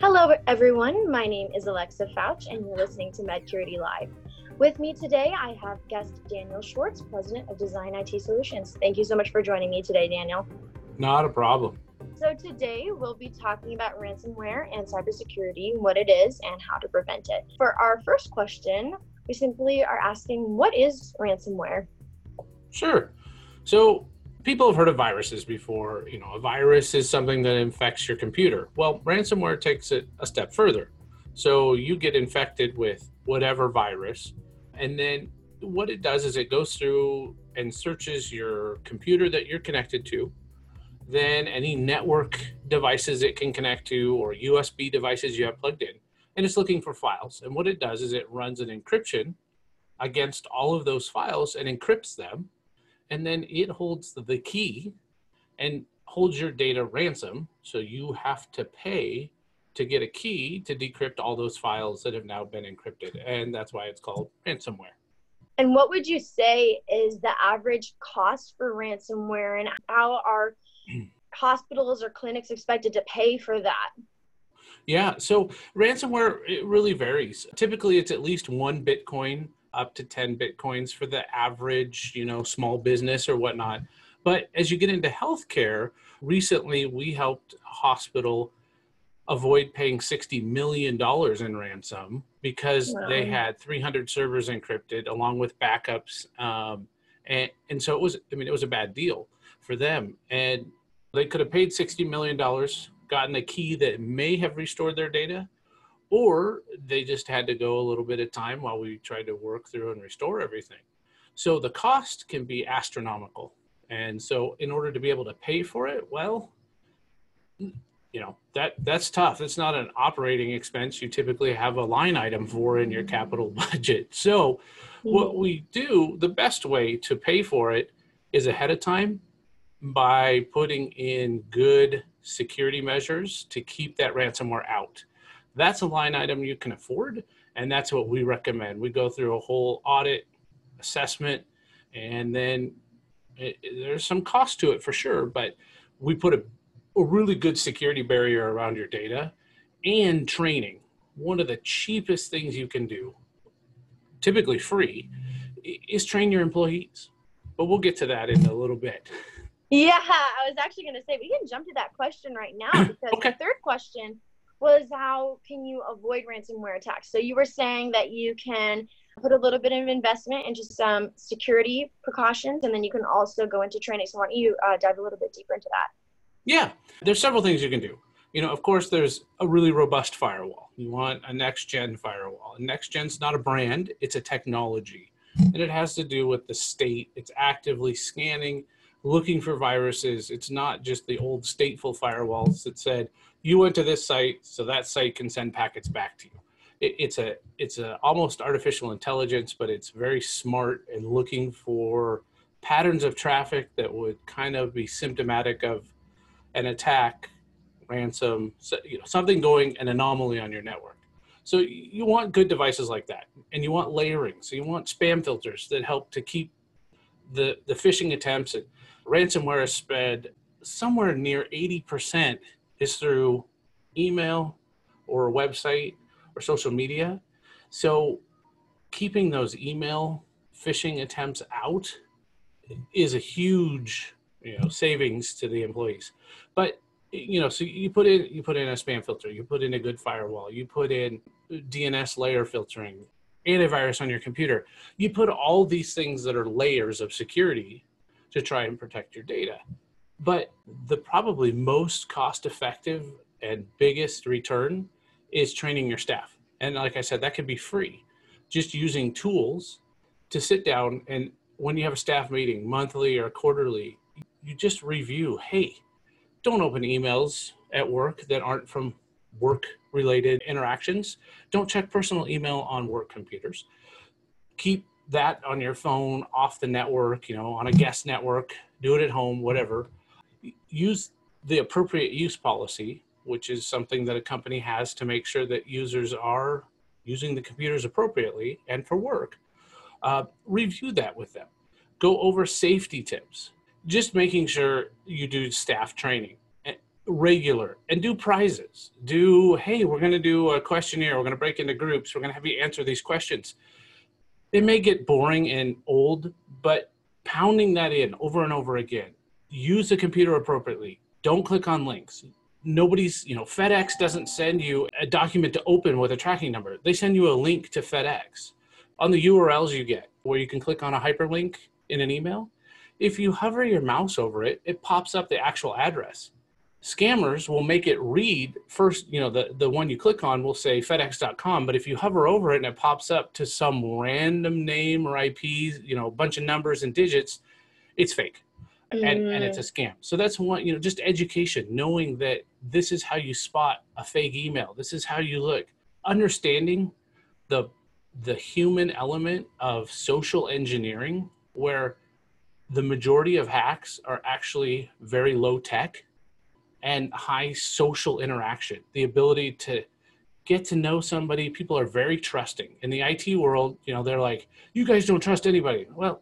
Hello, everyone. My name is Alexa Fouch, and you're listening to Medcurity Live. With me today, I have guest Daniel Schwartz, President of Design IT Solutions. Thank you so much for joining me today, Daniel. Not a problem. So, today we'll be talking about ransomware and cybersecurity, what it is, and how to prevent it. For our first question, we simply are asking what is ransomware? Sure. So, people have heard of viruses before. You know, a virus is something that infects your computer. Well, ransomware takes it a step further. So, you get infected with whatever virus, and then what it does is it goes through and searches your computer that you're connected to, then any network devices it can connect to or USB devices you have plugged in, and it's looking for files. And what it does is it runs an encryption against all of those files and encrypts them and then it holds the key and holds your data ransom. So you have to pay to get a key to decrypt all those files that have now been encrypted. And that's why it's called ransomware. And what would you say is the average cost for ransomware and how are hospitals or clinics expected to pay for that? Yeah, so ransomware it really varies. Typically it's at least 1 Bitcoin up to 10 bitcoins for the average, you know, small business or whatnot. But as you get into healthcare, recently we helped a hospital avoid paying $60 million in ransom because wow. they had 300 servers encrypted along with backups. Um, and, and so it was, I mean, it was a bad deal for them. And they could have paid $60 million, gotten a key that may have restored their data, or they just had to go a little bit of time while we tried to work through and restore everything. So the cost can be astronomical. And so in order to be able to pay for it, well, you know, that that's tough. It's not an operating expense you typically have a line item for in your capital budget. So what we do, the best way to pay for it is ahead of time by putting in good security measures to keep that ransomware out that's a line item you can afford and that's what we recommend. We go through a whole audit assessment and then it, there's some cost to it for sure but we put a, a really good security barrier around your data and training. One of the cheapest things you can do typically free is train your employees but we'll get to that in a little bit. Yeah i was actually going to say we can jump to that question right now because okay. the third question was how can you avoid ransomware attacks? So you were saying that you can put a little bit of investment into some security precautions, and then you can also go into training. So why don't you uh, dive a little bit deeper into that? Yeah, there's several things you can do. You know, of course, there's a really robust firewall. You want a next gen firewall. next gen's not a brand, it's a technology. And it has to do with the state. It's actively scanning, looking for viruses. It's not just the old stateful firewalls that said, you went to this site, so that site can send packets back to you. It, it's a it's a almost artificial intelligence, but it's very smart and looking for patterns of traffic that would kind of be symptomatic of an attack, ransom, you know, something going an anomaly on your network. So you want good devices like that, and you want layering. So you want spam filters that help to keep the the phishing attempts and ransomware is spread somewhere near 80% is through email or a website or social media. So keeping those email phishing attempts out is a huge you know savings to the employees. But you know so you put in you put in a spam filter you put in a good firewall you put in dns layer filtering antivirus on your computer. You put all these things that are layers of security to try and protect your data but the probably most cost effective and biggest return is training your staff. And like I said, that could be free. Just using tools to sit down and when you have a staff meeting monthly or quarterly, you just review hey, don't open emails at work that aren't from work related interactions. Don't check personal email on work computers. Keep that on your phone off the network, you know, on a guest network, do it at home, whatever use the appropriate use policy, which is something that a company has to make sure that users are using the computers appropriately and for work. Uh, review that with them. Go over safety tips. Just making sure you do staff training. regular and do prizes. Do, hey, we're going to do a questionnaire. We're going to break into groups. We're going to have you answer these questions. It may get boring and old, but pounding that in over and over again. Use the computer appropriately. Don't click on links. Nobody's, you know, FedEx doesn't send you a document to open with a tracking number. They send you a link to FedEx. On the URLs you get, where you can click on a hyperlink in an email, if you hover your mouse over it, it pops up the actual address scammers will make it read first you know the, the one you click on will say fedex.com but if you hover over it and it pops up to some random name or ip you know a bunch of numbers and digits it's fake. And, and it's a mm. scam so that's one you know just education knowing that this is how you spot a fake email this is how you look understanding the the human element of social engineering where the majority of hacks are actually very low tech and high social interaction, the ability to get to know somebody. People are very trusting. In the IT world, you know, they're like, you guys don't trust anybody. Well,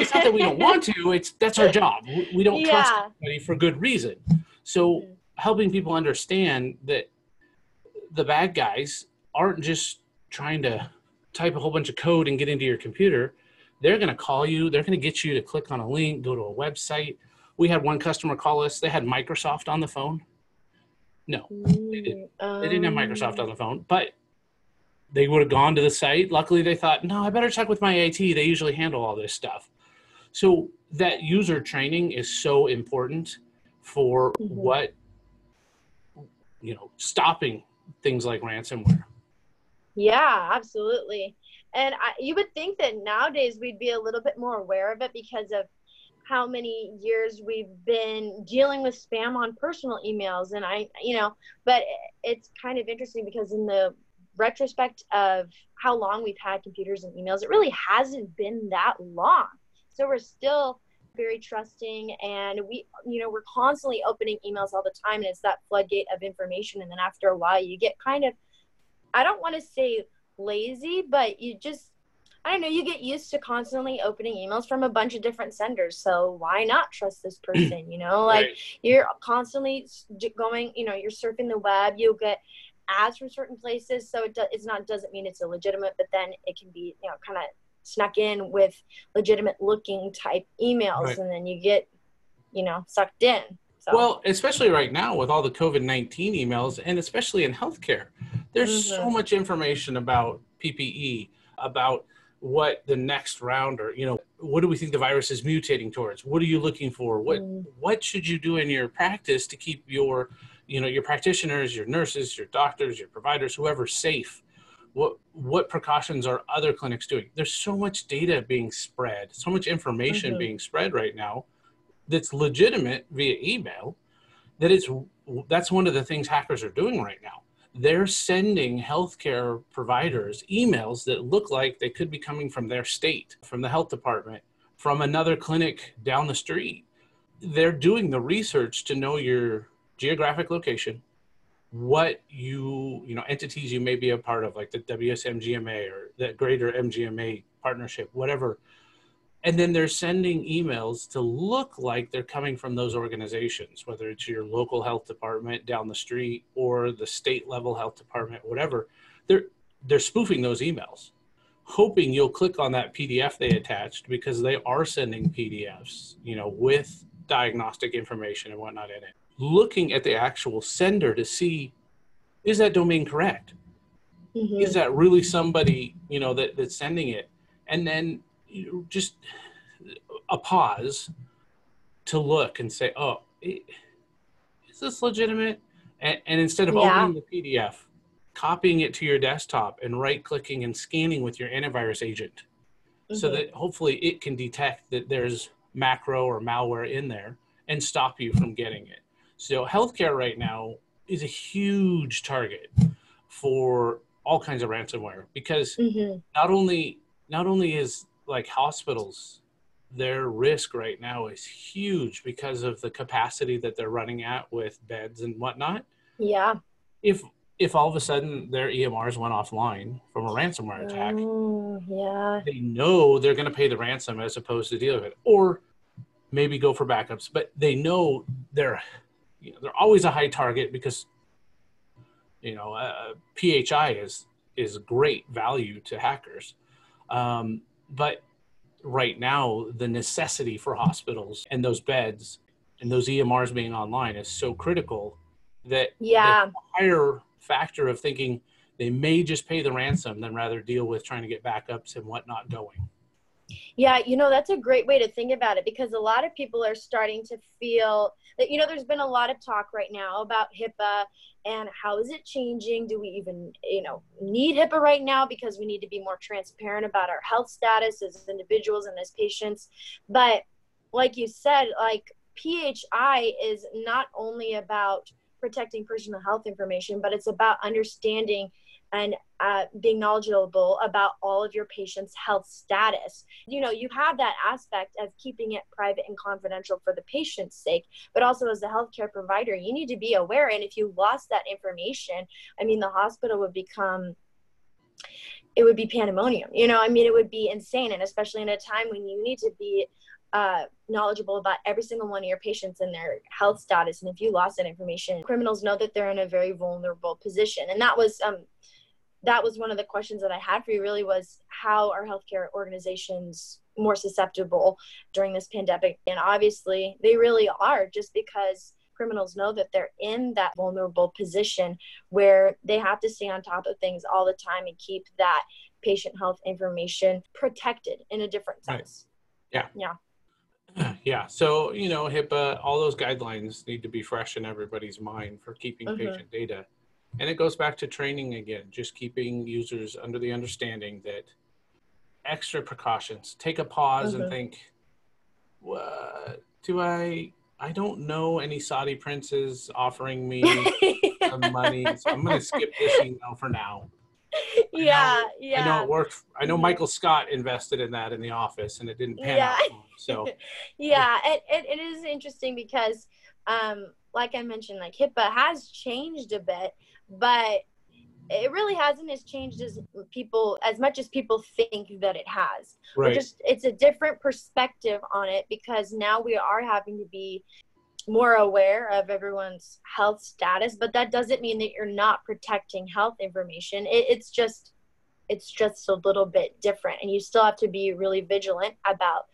it's not that we don't want to, it's that's our job. We don't yeah. trust anybody for good reason. So helping people understand that the bad guys aren't just trying to type a whole bunch of code and get into your computer. They're going to call you, they're going to get you to click on a link, go to a website, we had one customer call us. They had Microsoft on the phone. No, they didn't. they didn't have Microsoft on the phone, but they would have gone to the site. Luckily, they thought, no, I better check with my IT. They usually handle all this stuff. So that user training is so important for mm-hmm. what you know stopping things like ransomware. Yeah, absolutely. And I, you would think that nowadays we'd be a little bit more aware of it because of how many years we've been dealing with spam on personal emails and i you know but it's kind of interesting because in the retrospect of how long we've had computers and emails it really hasn't been that long so we're still very trusting and we you know we're constantly opening emails all the time and it's that floodgate of information and then after a while you get kind of i don't want to say lazy but you just I don't know, you get used to constantly opening emails from a bunch of different senders. So why not trust this person? You know, like right. you're constantly going, you know, you're surfing the web, you'll get ads from certain places. So it do, it's not, doesn't mean it's illegitimate, but then it can be, you know, kind of snuck in with legitimate looking type emails. Right. And then you get, you know, sucked in. So. Well, especially right now with all the COVID 19 emails and especially in healthcare, there's mm-hmm. so much information about PPE, about what the next round or you know what do we think the virus is mutating towards what are you looking for what mm. what should you do in your practice to keep your you know your practitioners your nurses your doctors your providers whoever safe what what precautions are other clinics doing there's so much data being spread so much information mm-hmm. being spread right now that's legitimate via email that it's that's one of the things hackers are doing right now they're sending healthcare providers emails that look like they could be coming from their state, from the health department, from another clinic down the street. They're doing the research to know your geographic location, what you, you know, entities you may be a part of, like the WSMGMA or the greater MGMA partnership, whatever. And then they're sending emails to look like they're coming from those organizations whether it's your local health department down the street or the state level health department whatever. They're they're spoofing those emails hoping you'll click on that pdf they attached because they are sending pdfs you know with diagnostic information and whatnot in it looking at the actual sender to see is that domain correct mm-hmm. is that really somebody you know that, that's sending it and then just a pause to look and say, oh, is this legitimate? And, and instead of yeah. opening the PDF, copying it to your desktop and right clicking and scanning with your antivirus agent mm-hmm. so that hopefully it can detect that there's macro or malware in there and stop you from getting it. So healthcare right now is a huge target for all kinds of ransomware because mm-hmm. not only not only is like hospitals their risk right now is huge because of the capacity that they're running at with beds and whatnot. Yeah. If if all of a sudden their emrs went offline from a ransomware attack mm, yeah. they know they're going to pay the ransom as opposed to deal with it or maybe go for backups but they know they're you know, they're always a high target because you know uh, PHI is is great value to hackers, um, but right now the necessity for hospitals and those beds and those EMRs being online is so critical that yeah higher factor of thinking they may just pay the ransom than rather deal with trying to get backups and whatnot going. Yeah, you know, that's a great way to think about it because a lot of people are starting to feel that, you know, there's been a lot of talk right now about HIPAA and how is it changing? Do we even, you know, need HIPAA right now because we need to be more transparent about our health status as individuals and as patients? But like you said, like PHI is not only about protecting personal health information, but it's about understanding and uh, being knowledgeable about all of your patient's health status. You know, you have that aspect of keeping it private and confidential for the patient's sake, but also as a healthcare provider, you need to be aware. And if you lost that information, I mean, the hospital would become it would be pandemonium. You know, I mean, it would be insane, and especially in a time when you need to be uh, knowledgeable about every single one of your patients and their health status. And if you lost that information, criminals know that they're in a very vulnerable position. And that was um, that was one of the questions that I had for you really was how are healthcare organizations more susceptible during this pandemic? And obviously they really are just because criminals know that they're in that vulnerable position where they have to stay on top of things all the time and keep that patient health information protected in a different sense. Right. Yeah. Yeah. Yeah. So, you know, HIPAA, all those guidelines need to be fresh in everybody's mind for keeping mm-hmm. patient data and it goes back to training again, just keeping users under the understanding that extra precautions, take a pause mm-hmm. and think, what do I, I don't know any Saudi princes offering me some money, so I'm going to skip this email for now. yeah, know, yeah. I know it worked. I know Michael Scott invested in that in the office, and it didn't pan yeah. out. So, yeah, it, it, it is interesting because, um, like I mentioned, like HIPAA has changed a bit, but it really hasn't as changed as people as much as people think that it has. Right. We're just it's a different perspective on it because now we are having to be more aware of everyone's health status but that doesn't mean that you're not protecting health information. It, it's just it's just a little bit different and you still have to be really vigilant about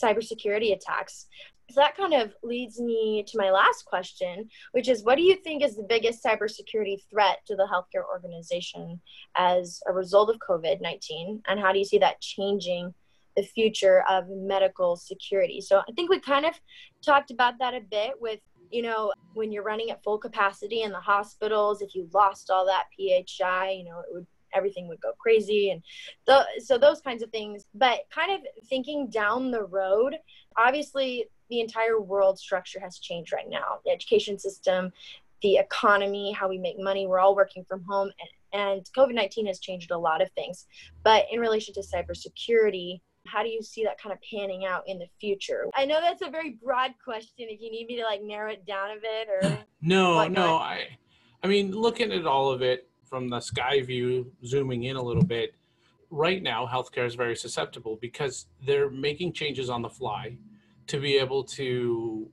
cybersecurity attacks so that kind of leads me to my last question, which is what do you think is the biggest cybersecurity threat to the healthcare organization as a result of COVID 19? And how do you see that changing the future of medical security? So I think we kind of talked about that a bit with, you know, when you're running at full capacity in the hospitals, if you lost all that PHI, you know, it would everything would go crazy and th- so those kinds of things but kind of thinking down the road obviously the entire world structure has changed right now. The education system, the economy, how we make money, we're all working from home. And, and COVID 19 has changed a lot of things. But in relation to cybersecurity, how do you see that kind of panning out in the future? I know that's a very broad question. If you need me to like narrow it down a bit or no, whatnot. no, I I mean looking at all of it from the sky view, zooming in a little bit, right now healthcare is very susceptible because they're making changes on the fly to be able to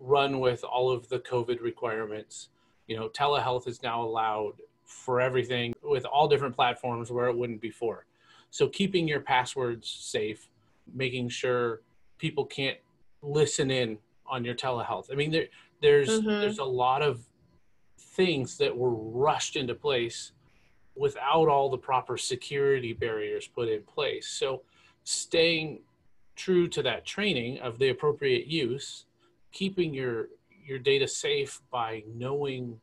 run with all of the COVID requirements. You know, telehealth is now allowed for everything with all different platforms where it wouldn't before. So keeping your passwords safe, making sure people can't listen in on your telehealth. I mean, there, there's mm-hmm. there's a lot of things that were rushed into place without all the proper security barriers put in place. So staying true to that training of the appropriate use, keeping your your data safe by knowing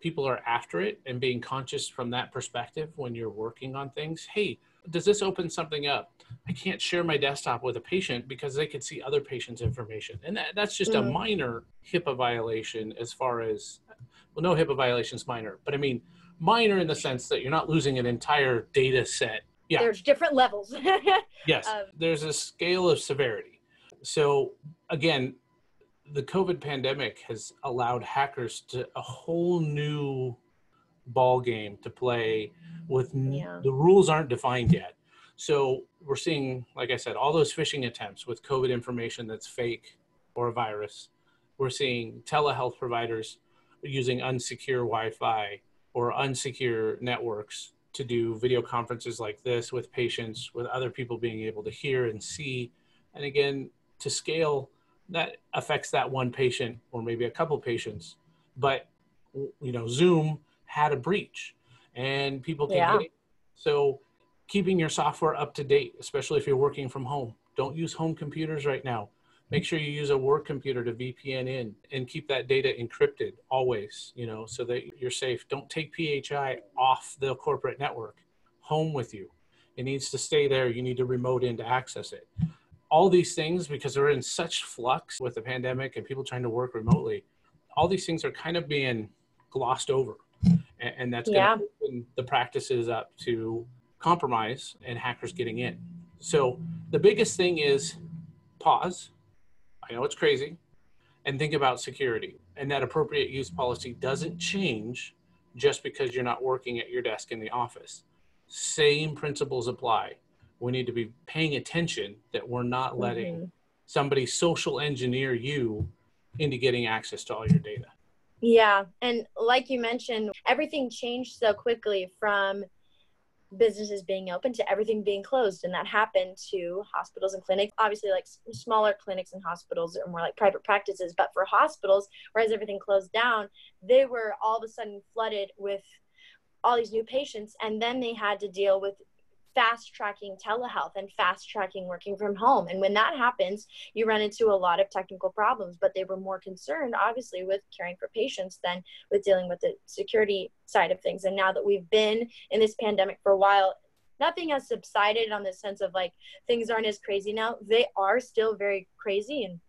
people are after it and being conscious from that perspective when you're working on things. Hey, does this open something up? I can't share my desktop with a patient because they could see other patients' information. And that, that's just mm-hmm. a minor HIPAA violation as far as, well, no HIPAA violation is minor, but I mean, minor in the sense that you're not losing an entire data set yeah. there's different levels. yes, um, there's a scale of severity. So again, the COVID pandemic has allowed hackers to a whole new ball game to play with yeah. the rules aren't defined yet. So we're seeing, like I said, all those phishing attempts with COVID information that's fake or a virus. we're seeing telehealth providers using unsecure Wi-Fi or unsecure networks to do video conferences like this with patients, with other people being able to hear and see. And again, to scale, that affects that one patient or maybe a couple patients. But you know, Zoom had a breach and people can yeah. get it. So keeping your software up to date, especially if you're working from home. Don't use home computers right now. Make sure you use a work computer to VPN in and keep that data encrypted always, you know, so that you're safe. Don't take PHI off the corporate network. Home with you. It needs to stay there. You need to remote in to access it. All these things, because they're in such flux with the pandemic and people trying to work remotely, all these things are kind of being glossed over. And, that's going to yeah. open the practices up to compromise and hackers getting in. So the biggest thing is pause. I know it's crazy. And think about security. And that appropriate use policy doesn't change just because you're not working at your desk in the office. Same principles apply. We need to be paying attention that we're not letting mm-hmm. somebody social engineer you into getting access to all your data. Yeah. And like you mentioned, everything changed so quickly from businesses being open to everything being closed and that happened to hospitals and clinics obviously like smaller clinics and hospitals are more like private practices but for hospitals whereas everything closed down they were all of a sudden flooded with all these new patients and then they had to deal with fast tracking telehealth and fast tracking working from home. And when that happens, you run into a lot of technical problems, but they were more concerned, obviously, with caring for patients than with dealing with the security side of things. And now that we've been in this pandemic for a while, nothing has subsided on the sense of like things aren't as crazy now. They are still very crazy and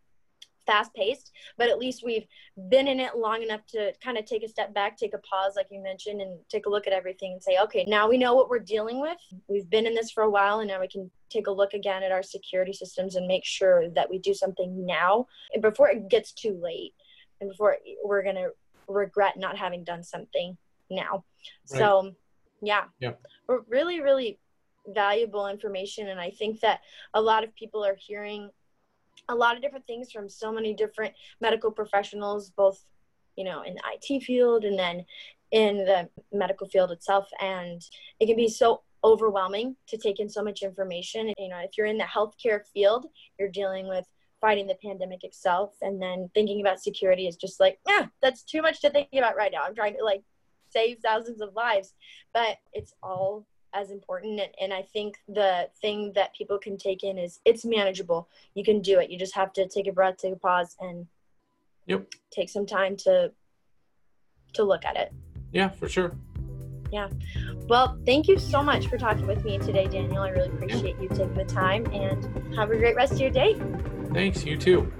fast paced, but at least we've been in it long enough to kind of take a step back, take a pause, like you mentioned, and take a look at everything and say, okay, now we know what we're dealing with. We've been in this for a while, and now we can take a look again at our security systems and make sure that we do something now and before it gets too late and before we're going to regret not having done something now. Right. So, yeah, yeah, we're really, really valuable information. And I think that a lot of people are hearing a lot of different things from so many different medical professionals, both, you know, in the IT field and then in the medical field itself. And it can be so overwhelming to take in so much information. You know, if you're in the healthcare field, you're dealing with fighting the pandemic itself and then thinking about security is just like, yeah, that's too much to think about right now. I'm trying to like save thousands of lives, but it's all as important and, and i think the thing that people can take in is it's manageable. You can do it. You just have to take a breath take a pause and yep. take some time to to look at it. Yeah for sure. Yeah. Well thank you so much for talking with me today daniel. I really appreciate you taking the time and have a great rest of your day. Thanks. You too